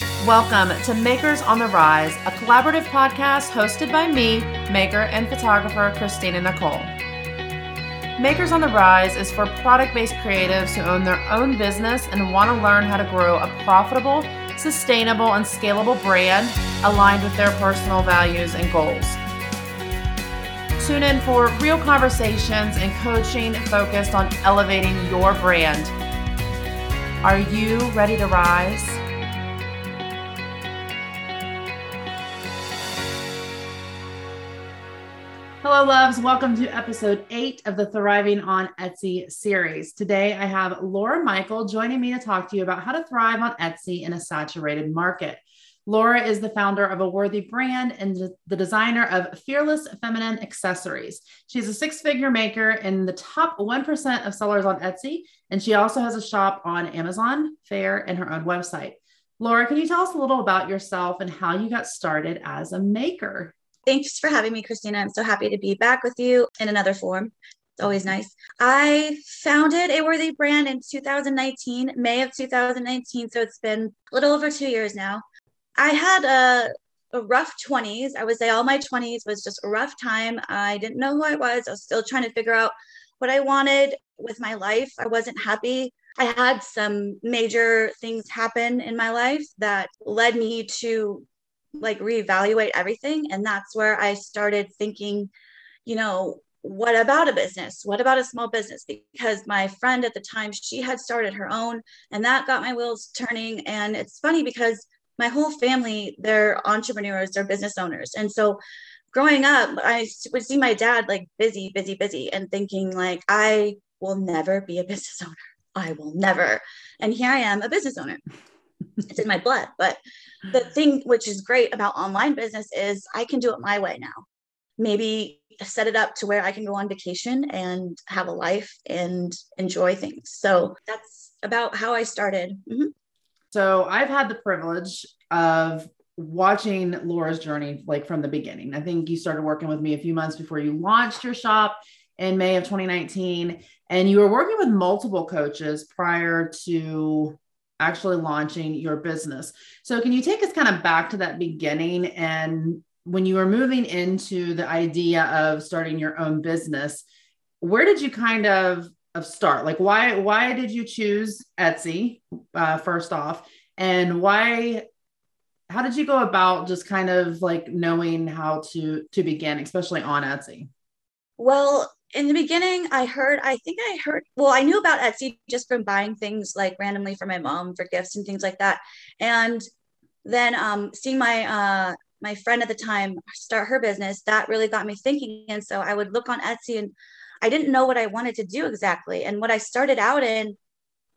Welcome to Makers on the Rise, a collaborative podcast hosted by me, maker and photographer Christina Nicole. Makers on the Rise is for product based creatives who own their own business and want to learn how to grow a profitable, sustainable, and scalable brand aligned with their personal values and goals. Tune in for real conversations and coaching focused on elevating your brand. Are you ready to rise? Hello, loves. Welcome to episode eight of the Thriving on Etsy series. Today, I have Laura Michael joining me to talk to you about how to thrive on Etsy in a saturated market. Laura is the founder of a worthy brand and the designer of Fearless Feminine Accessories. She's a six figure maker in the top 1% of sellers on Etsy, and she also has a shop on Amazon, Faire, and her own website. Laura, can you tell us a little about yourself and how you got started as a maker? Thanks for having me, Christina. I'm so happy to be back with you in another form. It's always mm-hmm. nice. I founded a worthy brand in 2019, May of 2019. So it's been a little over two years now. I had a, a rough 20s. I would say all my 20s was just a rough time. I didn't know who I was. I was still trying to figure out what I wanted with my life. I wasn't happy. I had some major things happen in my life that led me to like reevaluate everything. And that's where I started thinking, you know, what about a business? What about a small business? Because my friend at the time, she had started her own, and that got my wheels turning. And it's funny because my whole family, they're entrepreneurs, they're business owners. And so growing up, I would see my dad like busy, busy, busy, and thinking, like, I will never be a business owner. I will never. And here I am, a business owner it's in my blood. But the thing which is great about online business is I can do it my way now. Maybe set it up to where I can go on vacation and have a life and enjoy things. So that's about how I started. Mm-hmm. So I've had the privilege of watching Laura's journey like from the beginning. I think you started working with me a few months before you launched your shop in May of 2019 and you were working with multiple coaches prior to actually launching your business. So, can you take us kind of back to that beginning and when you were moving into the idea of starting your own business, where did you kind of of start? Like, why why did you choose Etsy uh, first off, and why? How did you go about just kind of like knowing how to to begin, especially on Etsy? Well, in the beginning, I heard, I think I heard, well, I knew about Etsy just from buying things like randomly for my mom for gifts and things like that. And then um, seeing my, uh, my friend at the time start her business, that really got me thinking. And so I would look on Etsy and I didn't know what I wanted to do exactly. And what I started out in,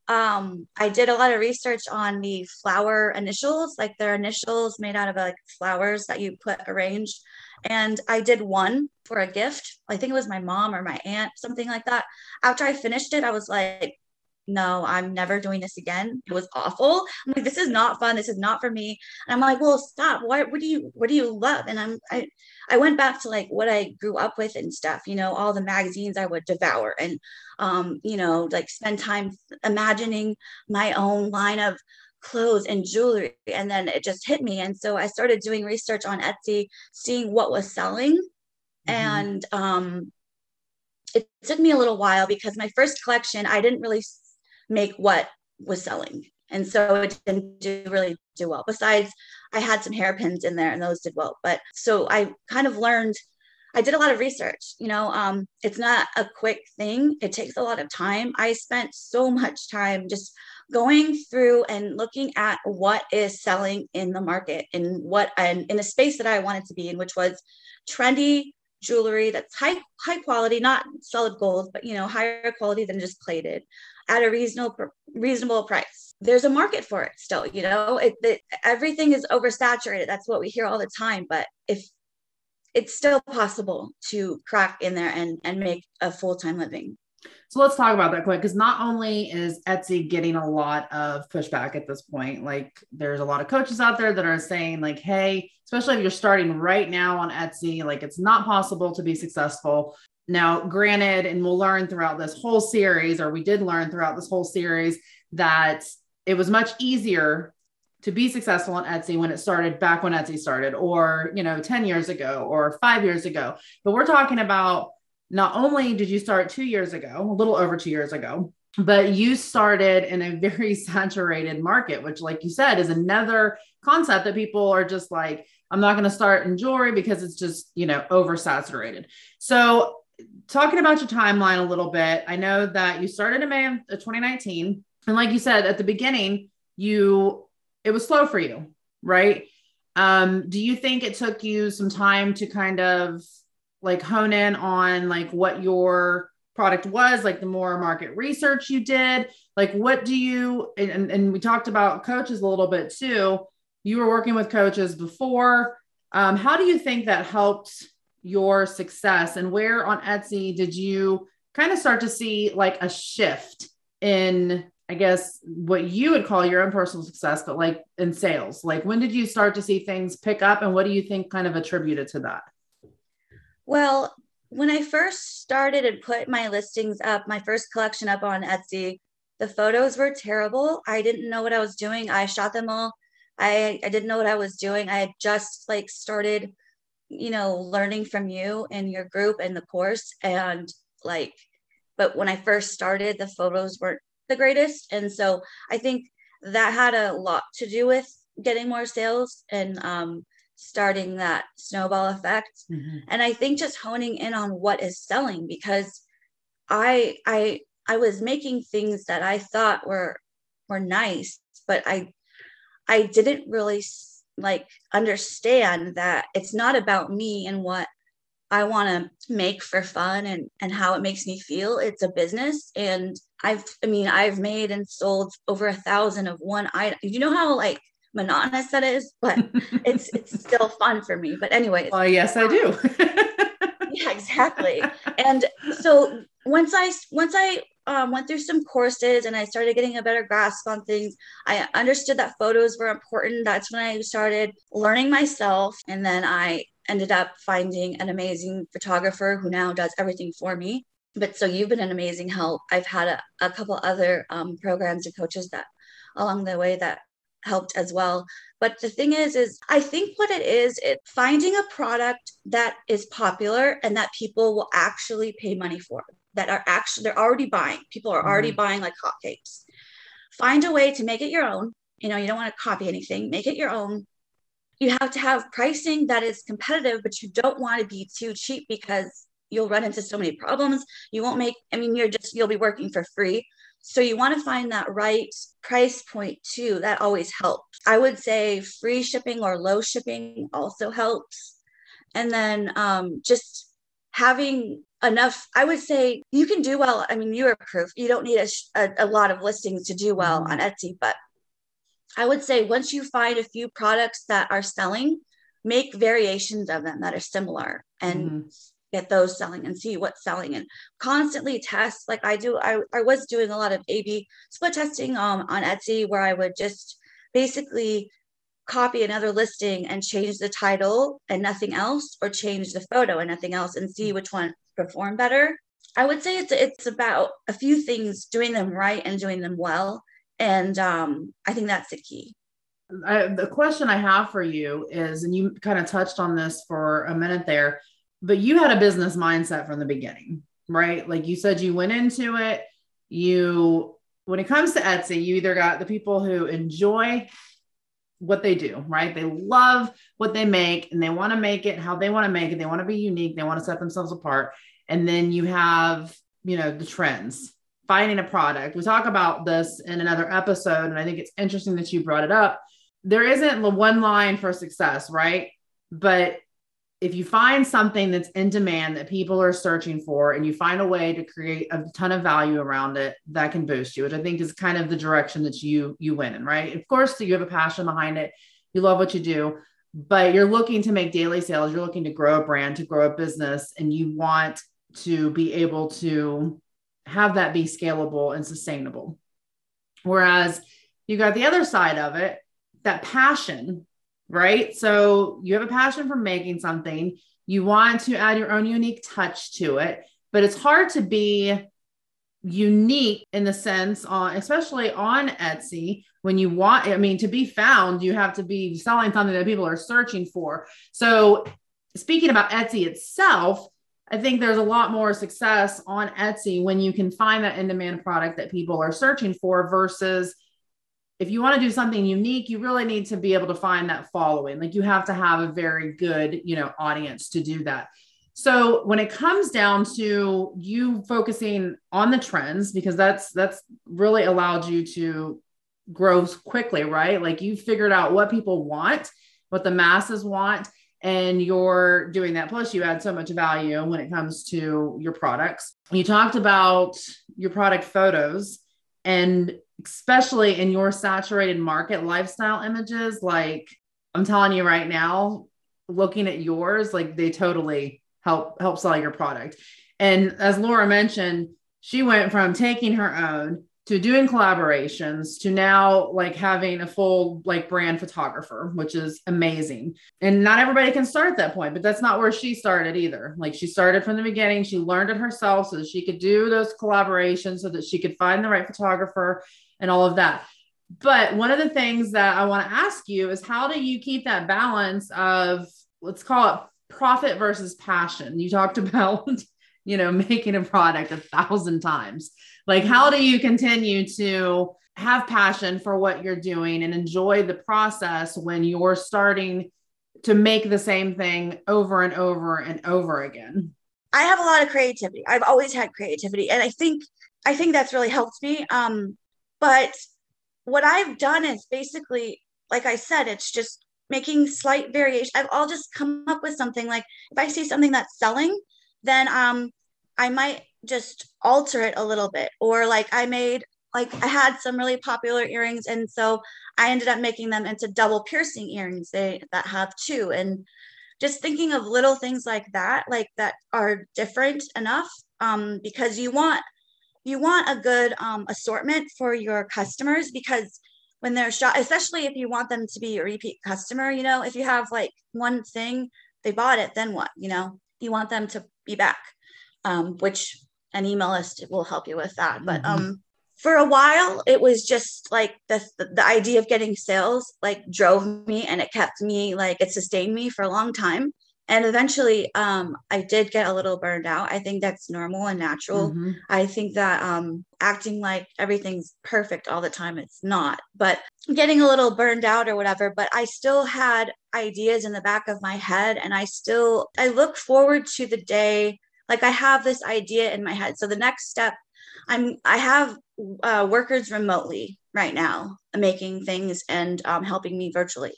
um, I did a lot of research on the flower initials, like their initials made out of like flowers that you put arranged. And I did one for a gift. I think it was my mom or my aunt, something like that. After I finished it, I was like, no, I'm never doing this again. It was awful. I'm like, this is not fun. This is not for me. And I'm like, well, stop. What, what do you, what do you love? And I'm, I, I went back to like what I grew up with and stuff, you know, all the magazines I would devour and, um, you know, like spend time imagining my own line of clothes and jewelry. And then it just hit me. And so I started doing research on Etsy, seeing what was selling. Mm-hmm. And um, it took me a little while because my first collection, I didn't really make what was selling. And so it didn't do really do well. Besides, I had some hairpins in there and those did well. But so I kind of learned I did a lot of research. You know, um, it's not a quick thing, it takes a lot of time. I spent so much time just going through and looking at what is selling in the market and what and in a space that I wanted to be in, which was trendy jewelry that's high high quality, not solid gold, but you know, higher quality than just plated at a reasonable reasonable price. There's a market for it still, you know. It, it everything is oversaturated. That's what we hear all the time. But if it's still possible to crack in there and and make a full-time living so let's talk about that quick because not only is Etsy getting a lot of pushback at this point, like there's a lot of coaches out there that are saying, like, hey, especially if you're starting right now on Etsy, like it's not possible to be successful. Now, granted, and we'll learn throughout this whole series, or we did learn throughout this whole series, that it was much easier to be successful on Etsy when it started back when Etsy started, or, you know, 10 years ago or five years ago. But we're talking about not only did you start two years ago, a little over two years ago, but you started in a very saturated market, which, like you said, is another concept that people are just like, I'm not going to start in jewelry because it's just, you know, oversaturated. So, talking about your timeline a little bit, I know that you started in May of uh, 2019. And like you said at the beginning, you it was slow for you, right? Um, do you think it took you some time to kind of like hone in on like what your product was, like the more market research you did? Like, what do you, and, and we talked about coaches a little bit too. You were working with coaches before. Um, how do you think that helped your success? And where on Etsy did you kind of start to see like a shift in I guess what you would call your own personal success, but like in sales, like when did you start to see things pick up and what do you think kind of attributed to that? Well, when I first started and put my listings up, my first collection up on Etsy, the photos were terrible. I didn't know what I was doing. I shot them all. I, I didn't know what I was doing. I had just like started, you know, learning from you and your group and the course. And like, but when I first started, the photos weren't the greatest. And so I think that had a lot to do with getting more sales and um, starting that snowball effect. Mm-hmm. And I think just honing in on what is selling because I I I was making things that I thought were were nice, but I I didn't really like understand that it's not about me and what I want to make for fun and and how it makes me feel. It's a business and I've I mean I've made and sold over a thousand of one item. You know how like monotonous that is, but it's it's still fun for me. But anyway. Well, yes, I do. yeah, exactly. And so once I once I um, went through some courses and I started getting a better grasp on things. I understood that photos were important. That's when I started learning myself. And then I ended up finding an amazing photographer who now does everything for me. But so you've been an amazing help. I've had a, a couple other um, programs and coaches that along the way that helped as well. But the thing is, is I think what it is, it finding a product that is popular and that people will actually pay money for, that are actually they're already buying. People are already mm-hmm. buying like hotcakes. Find a way to make it your own. You know, you don't want to copy anything. Make it your own. You have to have pricing that is competitive, but you don't want to be too cheap because you'll run into so many problems. You won't make. I mean, you're just you'll be working for free. So you want to find that right price point too. That always helps. I would say free shipping or low shipping also helps. And then um, just having enough, I would say you can do well. I mean, you are proof. You don't need a, a, a lot of listings to do well mm-hmm. on Etsy, but I would say once you find a few products that are selling, make variations of them that are similar and mm-hmm. get those selling and see what's selling and constantly test. Like i do i, I was doing a lot of a b split testing um, on etsy where i would just basically copy another listing and change the title and nothing else or change the photo and nothing else and see which one performed better. I would say it's it's about a few things doing them right and doing them well and um, i think that's the key I, the question I have for you is, and you kind of touched on this for a minute there, but you had a business mindset from the beginning, right? Like you said, you went into it. You, when it comes to Etsy, you either got the people who enjoy what they do, right? They love what they make and they want to make it how they want to make it. They want to be unique. They want to set themselves apart. And then you have, you know, the trends, finding a product. We talk about this in another episode. And I think it's interesting that you brought it up. There isn't one line for success, right? But if you find something that's in demand that people are searching for and you find a way to create a ton of value around it that can boost you which i think is kind of the direction that you you win in right of course you have a passion behind it you love what you do but you're looking to make daily sales you're looking to grow a brand to grow a business and you want to be able to have that be scalable and sustainable. Whereas you got the other side of it that passion right? So you have a passion for making something, you want to add your own unique touch to it, but it's hard to be unique in the sense on especially on Etsy when you want i mean to be found you have to be selling something that people are searching for. So speaking about etsy itself i think there's a lot more success on etsy when you can find that in demand product that people are searching for versus if you want to do something unique you really need to be able to find that following. Like you have to have a very good you know audience to do that. So when it comes down to you focusing on the trends because that's that's really allowed you to grow quickly right? Like you figured out what people want what the masses want and you're doing that plus you add so much value when it comes to your products. You talked about your product photos and especially in your saturated market lifestyle images like i'm telling you right now looking at yours like they totally help help sell your product. And as laura mentioned she went from taking her own to doing collaborations to now like having a full like brand photographer which is amazing. And not everybody can start at that point but that's not where she started either. Like she started from the beginning. She learned it herself so that she could do those collaborations so that she could find the right photographer and all of that. But one of the things that i want to ask you is how do you keep that balance of let's call it profit versus passion? You talked about you know making a product a thousand times like, how do you continue to have passion for what you're doing and enjoy the process when you're starting to make the same thing over and over and over again? I have a lot of creativity. I've always had creativity, and I think I think that's really helped me. Um, but what I've done is basically, like I said, it's just making slight variation. I've all just come up with something like if I see something that's selling, then um, I might just alter it a little bit. Or like i made like i had some really popular earrings and so i ended up making them into double piercing earrings they that have two. And just thinking of little things like that like that are different enough um, because you want you want a good um, assortment for your customers because when they're shot especially if you want them to be a repeat customer you know if you have like one thing they bought it then what you know? You want them to be back um, which an email list will help you with that. But mm-hmm. um, for a while, it was just like the, the idea of getting sales like drove me and it kept me like it sustained me for a long time. And eventually, um, I did get a little burned out. I think that's normal and natural. Mm-hmm. I think that um, acting like everything's perfect all the time, it's not. But getting a little burned out or whatever. But I still had ideas in the back of my head, and I still I look forward to the day like i have this idea in my head. So the next step i'm i have uh, workers remotely right now making things and um, helping me virtually.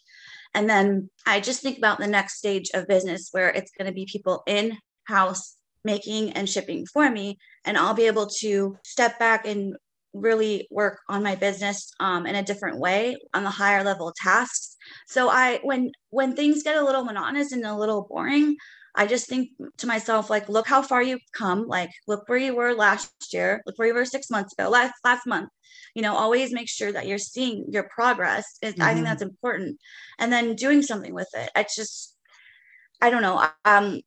And then i just think about the next stage of business where it's going to be people in house making and shipping for me and i'll be able to step back and really work on my business um, in a different way on the higher level tasks. So i when when things get a little monotonous and a little boring I just think to myself, like, look how far you've come. Like, look where you were last year. Look where you were six months ago, last last month. You know, always make sure that you're seeing your progress. mm-hmm. I think mm-hmm. that's important. And then doing something with it. It's just, I don't know. Um,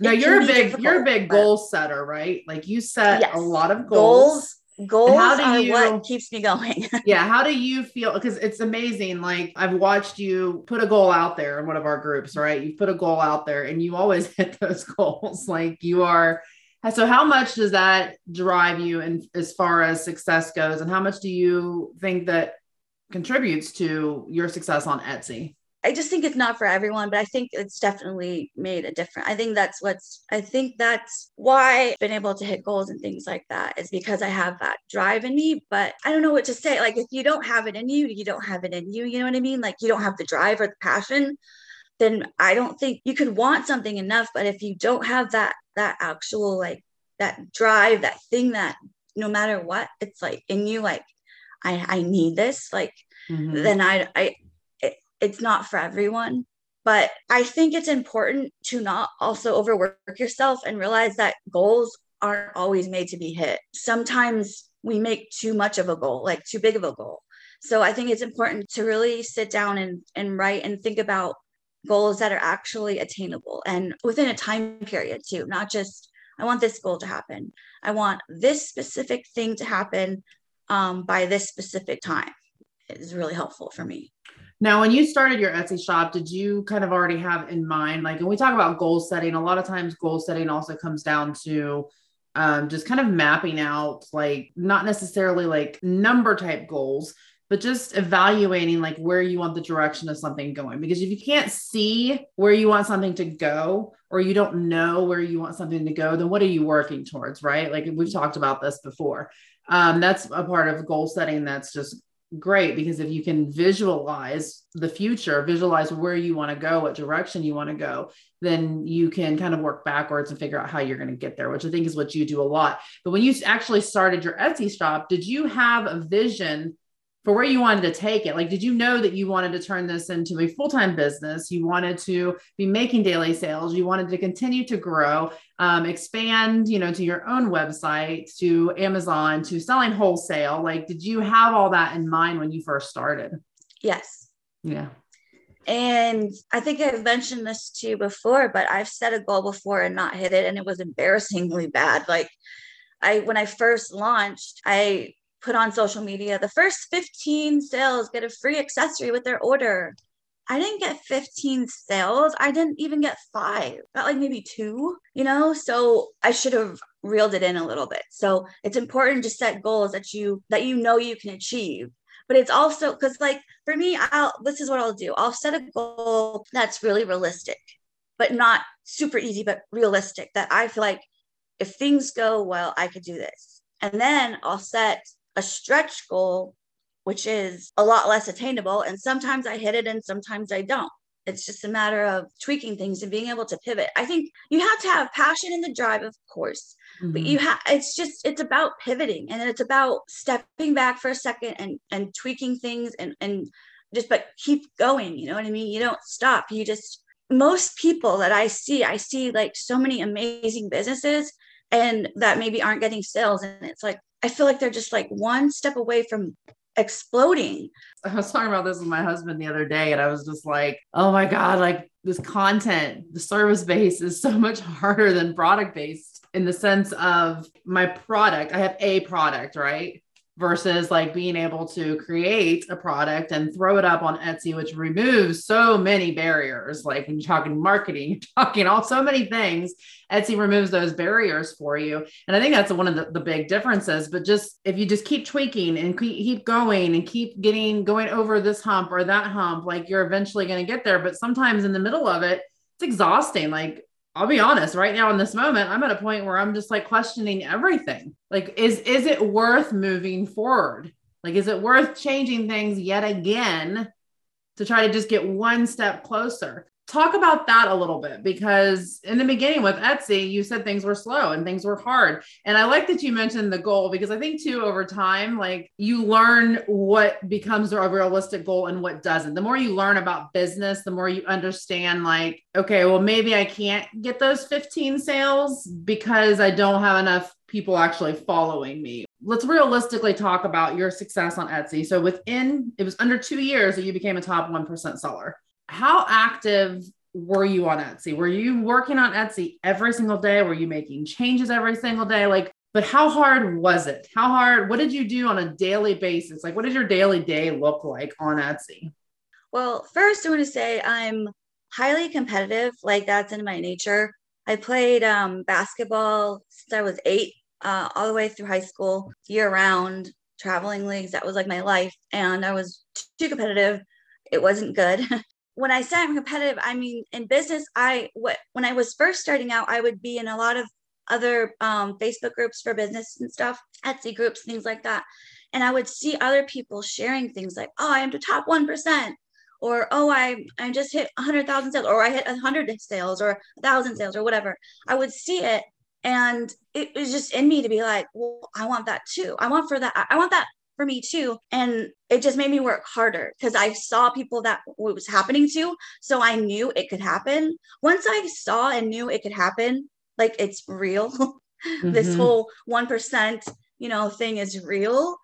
no, you're a big you're a big goal setter, right? Like you set yes. a lot of goals. goals goals how do you, what keeps me going. Yeah how do you feel because it's amazing like i've watched you put a goal out there in one of our groups right? You put a goal out there and you always hit those goals like you are so how much does that drive you and as far as success goes? And how much do you think that contributes to your success on etsy I just think it's not for everyone, but I think it's definitely made a difference. I think that's what's, I think that's why I've been able to hit goals and things like that is because I have that drive in me. But I don't know what to say. Like, if you don't have it in you, you don't have it in you. You know what I mean? Like, you don't have the drive or the passion, then I don't think you could want something enough. But if you don't have that, that actual, like, that drive, that thing that no matter what, it's like in you, like, I, I need this, like, mm-hmm. then I, I, it's not for everyone but i think it's important to not also overwork yourself and realize that goals aren't always made to be hit. Sometimes we make too much of a goal like too big of a goal. So i think it's important to really sit down and, and write and think about goals that are actually attainable and within a time period too not just i want this goal to happen. I want this specific thing to happen um, by this specific time is really helpful for me. Now, when you started your Etsy shop, did you kind of already have in mind, like when we talk about goal setting, a lot of times goal setting also comes down to um, just kind of mapping out, like not necessarily like number type goals, but just evaluating like where you want the direction of something going. Because if you can't see where you want something to go, or you don't know where you want something to go, then what are you working towards, right? Like we've talked about this before. Um, that's a part of goal setting that's just great because if you can visualize the future, visualize where you want to go, what direction you want to go, then you can kind of work backwards and figure out how you're going to get there, which I think is what you do a lot. But when you actually started your Etsy shop, did you have a vision for where you wanted to take it. Like, did you know that you wanted to turn this into a full time business? You wanted to be making daily sales. You wanted to continue to grow, um, expand, you know, to your own website, to Amazon, to selling wholesale. Like, did you have all that in mind when you first started? Yes. Yeah. And I think I've mentioned this to you before, but I've set a goal before and not hit it, and it was embarrassingly bad. Like, I when I first launched, I put on social media the first 15 sales get a free accessory with their order. I didn't get 15 sales. I didn't even get five, got like maybe two, you know? So I should have reeled it in a little bit. So it's important to set goals that you that you know you can achieve. But it's also because like for me, I'll this is what I'll do. I'll set a goal that's really realistic, but not super easy, but realistic that I feel like if things go well, I could do this. And then I'll set a stretch goal, which is a lot less attainable. And sometimes I hit it and sometimes I don't. It's just a matter of tweaking things and being able to pivot. I think you have to have passion in the drive, of course, mm-hmm. but you have it's just it's about pivoting and it's about stepping back for a second and and tweaking things and and just but keep going. You know what I mean? You don't stop. You just most people that I see, I see like so many amazing businesses and that maybe aren't getting sales. And it's like, I feel like they're just like one step away from exploding. I was talking about this with my husband the other day, and I was just like, oh my God, like this content, the service base is so much harder than product based in the sense of my product. I have a product, right? Versus like being able to create a product and throw it up on Etsy, which removes so many barriers. Like when you're talking marketing, you're talking all so many things, Etsy removes those barriers for you. And I think that's one of the, the big differences. But just if you just keep tweaking and keep going and keep getting going over this hump or that hump, like you're eventually going to get there. But sometimes in the middle of it, it's exhausting. Like I'll be honest, right now in this moment, I'm at a point where I'm just like questioning everything. Like, is is it worth moving forward? Like, is it worth changing things yet again to try to just get one step closer? Talk about that a little bit because in the beginning with Etsy, you said things were slow and things were hard. And I like that you mentioned the goal because I think too, over time, like you learn what becomes a realistic goal and what doesn't. The more you learn about business, the more you understand, like, okay, well, maybe I can't get those 15 sales because I don't have enough people actually following me. Let's realistically talk about your success on Etsy. So within it was under 2 years that you became a top 1% seller how active were you on Etsy? Were you working on Etsy every single day? Were you making changes every single day? Like, but how hard was it? How hard? What did you do on a daily basis? Like, what did your daily day look like on Etsy? Well, first, I want to say I'm highly competitive. Like, that's in my nature. I played um, basketball since I was eight, uh, all the way through high school, year round, traveling leagues. That was like my life. And I was too competitive. It wasn't good. when I say I'm competitive, I mean in business, I what when I was first starting out, I would be in a lot of other um, Facebook groups for business and stuff, Etsy groups, things like that. And I would see other people sharing things like, oh, I am the top 1%, percent," or oh, I, I just hit 100,000 sales, or I hit 100 sales, or 1,000 sales, or whatever. I would see it. And it was just in me to be like, well, I want that too. I want for that. I want that for me too. And it just made me work harder because I saw people that was happening to. So I knew it could happen. Once I saw and knew it could happen, like it's real. mm-hmm. This whole 1%, you know, thing is real.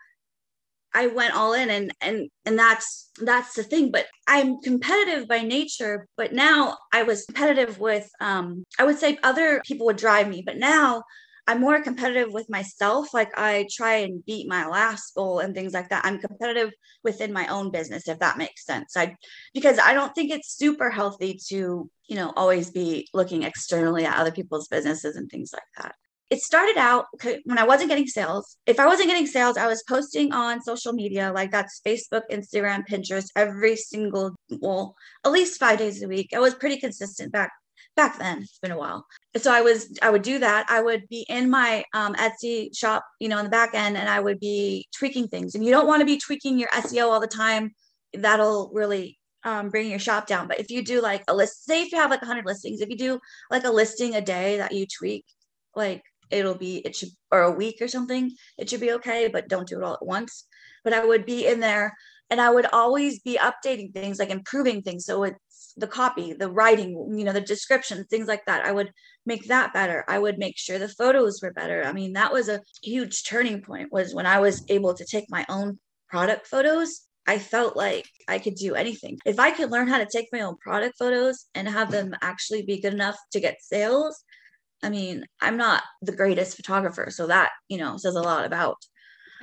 I went all in and and and that's that's the thing but I'm competitive by nature but now I was competitive with um I would say other people would drive me but now I'm more competitive with myself. Like I try and beat my last goal and things like that. I'm competitive within my own business, if that makes sense. I because I don't think it's super healthy to, you know, always be looking externally at other people's businesses and things like that. It started out when I wasn't getting sales. If I wasn't getting sales, I was posting on social media, like that's Facebook, Instagram, Pinterest, every single, well, at least five days a week. I was pretty consistent back back then it's been a while. So i was i would do that. I would be in my um, etsy shop you know in the back end and i would be tweaking things. And you don't want to be tweaking your seo all the time. That'll really um, bring your shop down. But if you do like a list say if you have like 100 listings if you do like a listing a day that you tweak like it'll be it should or a week or something it should be okay but don't do it all at once. But i would be in there and i would always be updating things like improving things. So it the copy, the writing, you know, the description, things like that. I would make that better. I would make sure the photos were better. I mean, that was a huge turning point was when I was able to take my own product photos. I felt like I could do anything. If I could learn how to take my own product photos and have them actually be good enough to get sales, I mean, I'm not the greatest photographer. So that, you know, says a lot about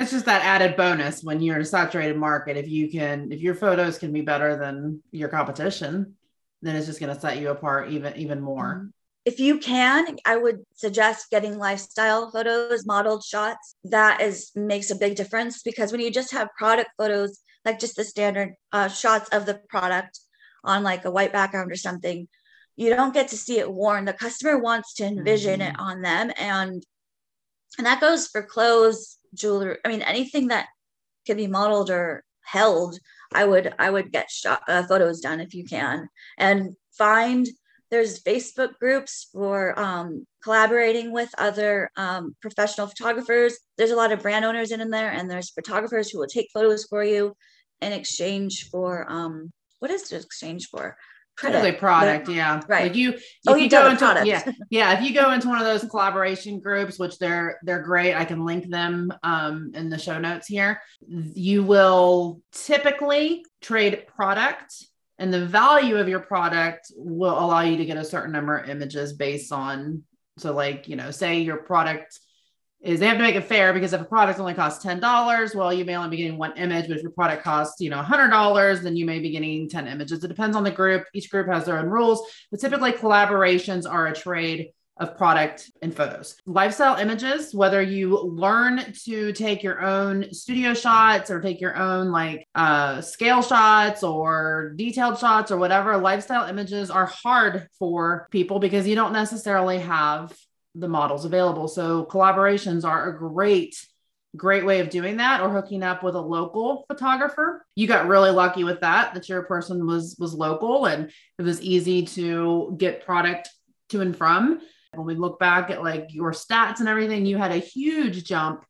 it's just that added bonus when you're in a saturated market. If you can, if your photos can be better than your competition, then it's just going to set you apart even even more. Mm-hmm. If you can, I would suggest getting lifestyle photos, modeled shots. That is makes a big difference because when you just have product photos, like just the standard uh, shots of the product on like a white background or something, you don't get to see it worn. The customer wants to envision mm-hmm. it on them, and and that goes for clothes, jewelry. I mean, anything that can be modeled or held I would I would get shot, uh, photos done if you can, and find there's Facebook groups for um, collaborating with other um, professional photographers. There's a lot of brand owners in, in there, and there's photographers who will take photos for you in exchange for um, what is it exchange for? Typically product, yeah. Right. Like you oh, you, you go into product. yeah, yeah. If you go into one of those collaboration groups, which they're they're great, I can link them um in the show notes here. You will typically trade product and the value of your product will allow you to get a certain number of images based on so like you know say your product is they have to make it fair because if a product only costs $10, well, you may only be getting one image, but if your product costs, you know, $100, then you may be getting 10 images. It depends on the group. Each group has their own rules, but typically collaborations are a trade of product and photos. Lifestyle images, whether you learn to take your own studio shots or take your own like uh, scale shots or detailed shots or whatever, lifestyle images are hard for people because you don't necessarily have the models available. So collaborations are a great great way of doing that or hooking up with a local photographer. You got really lucky with that that your person was was local and it was easy to get product to and from. When we look back at like your stats and everything, you had a huge jump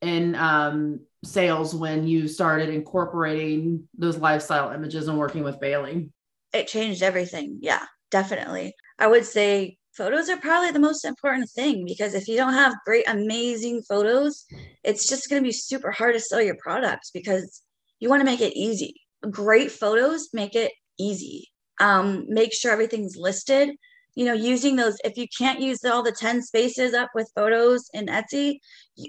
in um, sales when you started incorporating those lifestyle images and working with Bailey. It changed everything. Yeah, definitely. I would say photos are probably the most important thing because if you don't have great amazing photos it's just going to be super hard to sell your products because you want to make it easy. Great photos make it easy. Um, make sure everything's listed. You know using those if you can't use all the 10 spaces up with photos in etsy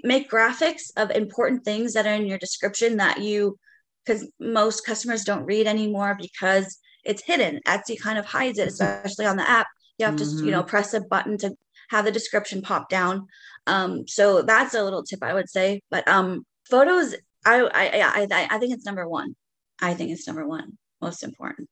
make graphics of important things that are in your description that you because most customers don't read anymore because it's hidden. Etsy kind of hides it especially on the app you have mm-hmm. to you know mm-hmm. press a button to have the description pop down. Um, so that's a little tip i would say. But um, photos I, I i i think it's number one. I think it's number one most important.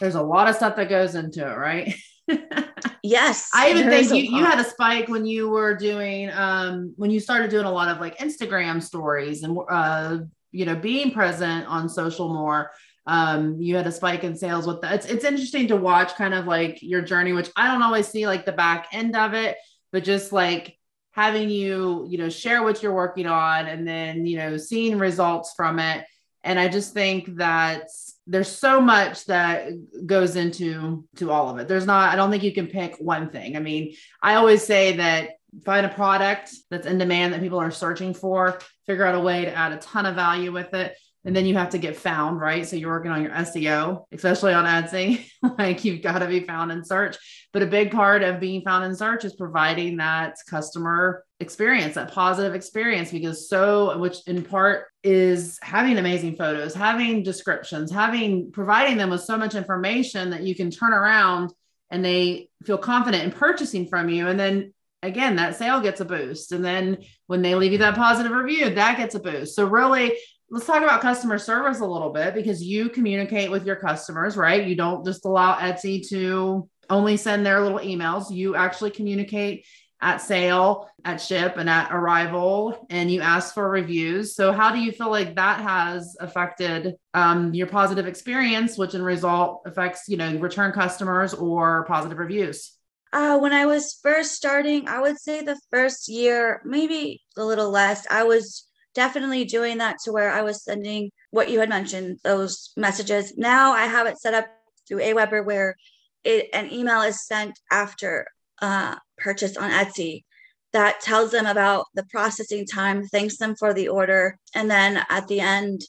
There's a lot of stuff that goes into it right? Yes i even think you, you had a spike when you were doing um when you started doing a lot of like instagram stories and uh you know being present on social more um, you had a spike in sales with that. It's, it's interesting to watch kind of like your journey, which I don't always see like the back end of it, but just like having you, you know, share what you're working on and then, you know, seeing results from it. And I just think that there's so much that goes into to all of it. There's not, I don't think you can pick one thing. I mean, I always say that find a product that's in demand that people are searching for, figure out a way to add a ton of value with it and then you have to get found, right? So you're working on your SEO, especially on Etsy. like you've got to be found in search. But a big part of being found in search is providing that customer experience, that positive experience, because so, which in part is having amazing photos, having descriptions, having providing them with so much information that you can turn around and they feel confident in purchasing from you. And then again, that sale gets a boost. And then when they leave you that positive review, that gets a boost. So, really, let's talk about customer service a little bit because you communicate with your customers, right? You don't just allow Etsy to only send their little emails. You actually communicate at sale, at ship, and at arrival, and you ask for reviews. So, how do you feel like that has affected um, your positive experience, which in result affects, you know, return customers or positive reviews? Uh, when I was first starting, I would say the first year, maybe a little less, I was definitely doing that to where I was sending what you had mentioned, those messages. Now I have it set up through Aweber where it, an email is sent after uh, purchase on Etsy that tells them about the processing time, thanks them for the order, and then at the end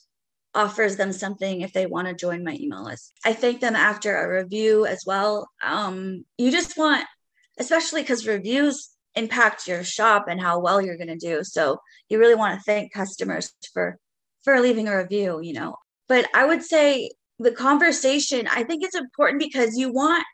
offers them something if they want to join my email list. I thank them after a review as well. Um, you just want, especially because reviews impact your shop and how well you're going to do. So you really want to thank customers for for leaving a review, you know. But I would say the conversation, I think it's important because you want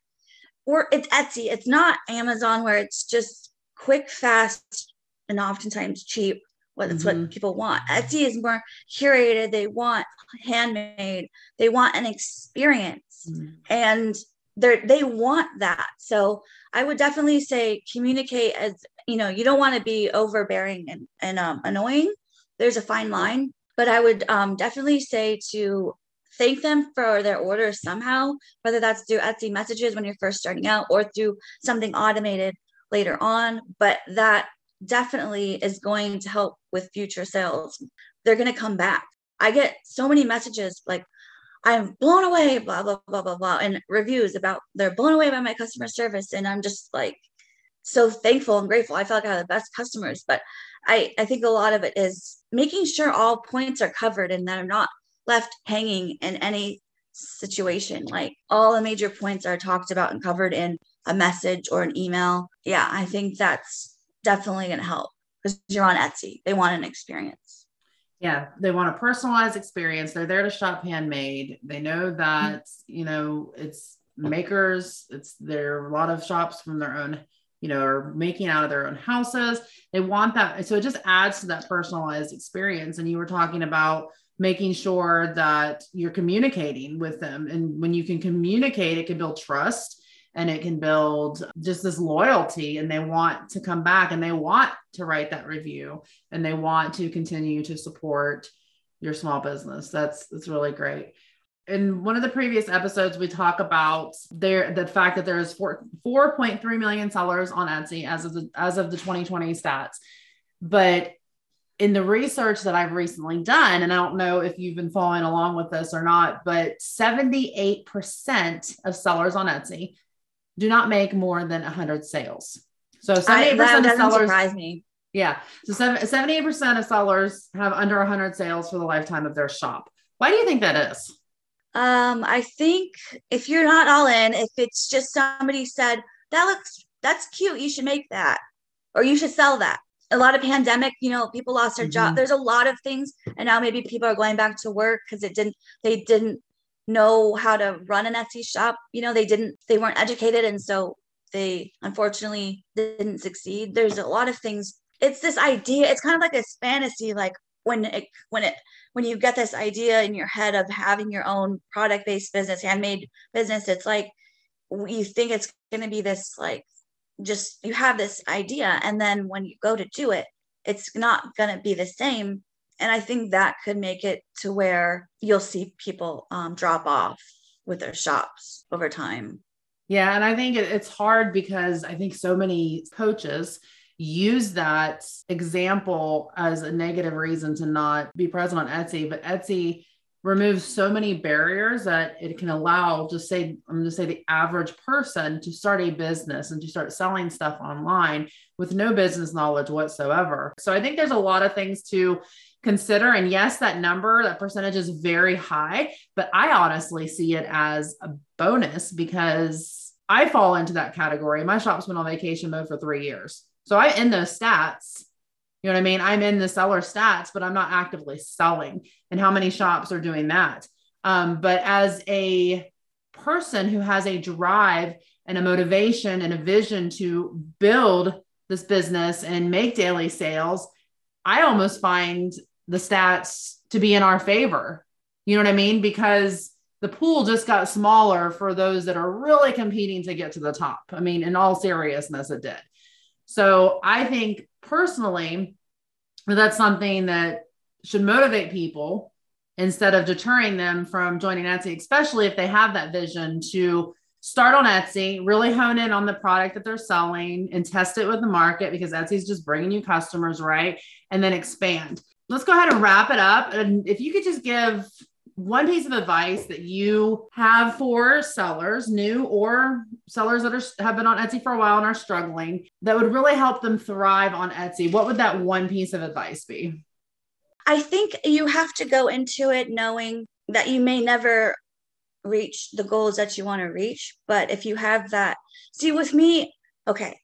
or it's Etsy, it's not Amazon where it's just quick, fast, and oftentimes cheap. Well, that's mm-hmm. what people want. Etsy is more curated. They want handmade. They want an experience, mm-hmm. and they they want that. So I would definitely say communicate as you know. You don't want to be overbearing and and um, annoying. There's a fine line, but I would um, definitely say to thank them for their orders somehow, whether that's through Etsy messages when you're first starting out or through something automated later on. But that definitely is going to help with future sales. They're going to come back. I get so many messages like, I'm blown away, blah, blah, blah, blah, blah, and reviews about they're blown away by my customer service. And I'm just like so thankful and grateful. I feel like I have the best customers, but I, I think a lot of it is making sure all points are covered and that are not left hanging in any situation. Like all the major points are talked about and covered in a message or an email. Yeah, I think that's definitely going to help because you're on Etsy. They want an experience. Yeah, they want a personalized experience. They're there to shop handmade. They know that, you know, it's makers, it's there are a lot of shops from their own, you know, are making out of their own houses. They want that. So it just adds to that personalized experience. And you were talking about making sure that you're communicating with them. And when you can communicate, it can build trust and it can build just this loyalty and they want to come back and they want to write that review and they want to continue to support your small business. That's that's really great. In one of the previous episodes we talk about there the fact that there is 4 4.3 million sellers on Etsy as of the as of the 2020 stats. But in the research that I've recently done, and I don't know if you've been following along with this or not, but 78% of sellers on Etsy do not make more than 100 sales. So 78% that of sellers surprise me. Yeah. So 78% of sellers have under 100 sales for the lifetime of their shop. Why do you think that is? Um, I think if you're not all in, if it's just somebody said, that looks, that's cute, you should make that, or you should sell that. A lot of pandemic, you know, people lost their mm-hmm. job. There's a lot of things. And now maybe people are going back to work because it didn't, they didn't know how to run an Etsy shop. You know, they didn't, they weren't educated. And so they unfortunately didn't succeed. There's a lot of things. It's this idea, it's kind of like this fantasy, like when it, when it, when you get this idea in your head of having your own product based business, handmade business, it's like you think it's going to be this like just you have this idea. And then when you go to do it, it's not going to be the same and i think that could make it to where you'll see people um, drop off with their shops over time. Yeah and i think it's hard because i think so many coaches use that example as a negative reason to not be present on etsy but etsy removes so many barriers that it can allow just say i'm going to say the average person to start a business and to start selling stuff online with no business knowledge whatsoever. So i think there's a lot of things to consider. And yes, that number, that percentage is very high, but I honestly see it as a bonus because I fall into that category. My shop's been on vacation mode for three years. So I'm in those stats. You know what I mean? I'm in the seller stats, but I'm not actively selling. And how many shops are doing that? Um, but as a person who has a drive and a motivation and a vision to build this business and make daily sales, I almost find the stats to be in our favor. You know what I mean? Because the pool just got smaller for those that are really competing to get to the top. I mean, in all seriousness, it did. So I think personally, that's something that should motivate people instead of deterring them from joining Etsy, especially if they have that vision to start on Etsy, really hone in on the product that they're selling and test it with the market because Etsy's just bringing you customers, right? And then expand. Let's go ahead and wrap it up. And if you could just give one piece of advice that you have for sellers, new or sellers that are, have been on Etsy for a while and are struggling, that would really help them thrive on Etsy, what would that one piece of advice be? I think you have to go into it knowing that you may never reach the goals that you want to reach. But if you have that, see, with me, okay,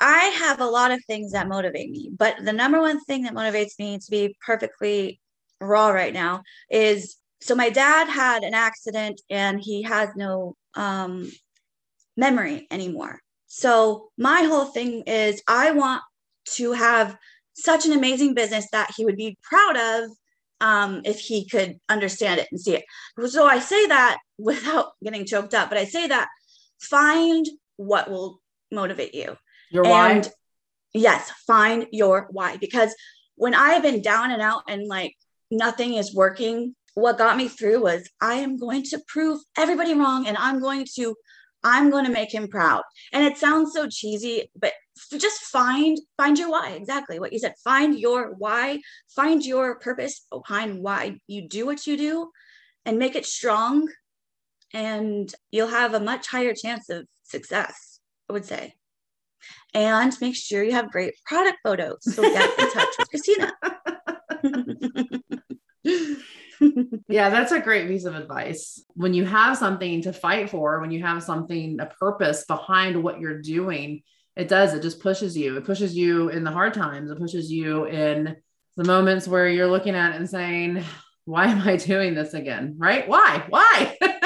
I have a lot of things that motivate me, but the number one thing that motivates me to be perfectly raw right now is so my dad had an accident and he has no um, memory anymore. So my whole thing is I want to have such an amazing business that he would be proud of um, if he could understand it and see it. So I say that without getting choked up, but I say that find what will motivate you. Your why? Yes, find your why. Because when I have been down and out and like nothing is working, what got me through was I am going to prove everybody wrong and I'm going to I'm going to make him proud. And it sounds so cheesy, but just find find your why exactly what you said. Find your why find your purpose behind why you do what you do and make it strong and you'll have a much higher chance of success i would say. And make sure you have great product photos so get in touch with christina yeah, that's a great piece of advice. When you have something to fight for, when you have something, a purpose behind what you're doing, it does. It just pushes you. It pushes you in the hard times. It pushes you in the moments where you're looking at it and saying, why am I doing this again? Right? Why? Why? exactly.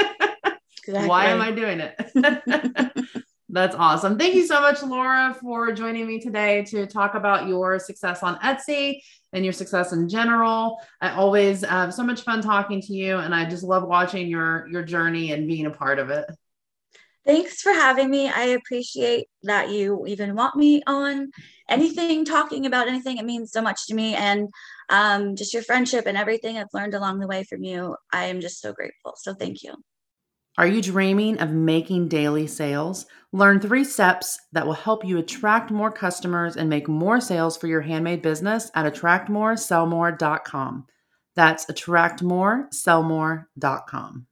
Why am I doing it? That's awesome. Thank you so much, Laura, for joining me today to talk about your success on Etsy and your success in general. I always have so much fun talking to you, and I just love watching your your journey and being a part of it. Thanks for having me. I appreciate that you even want me on anything, talking about anything. It means so much to me. And um, just your friendship and everything I've learned along the way from you. I am just so grateful. So thank you. Are you dreaming of making daily sales? Learn three steps that will help you attract more customers and make more sales for your handmade business at attractmoresellmore.com. That's attractmoresellmore.com.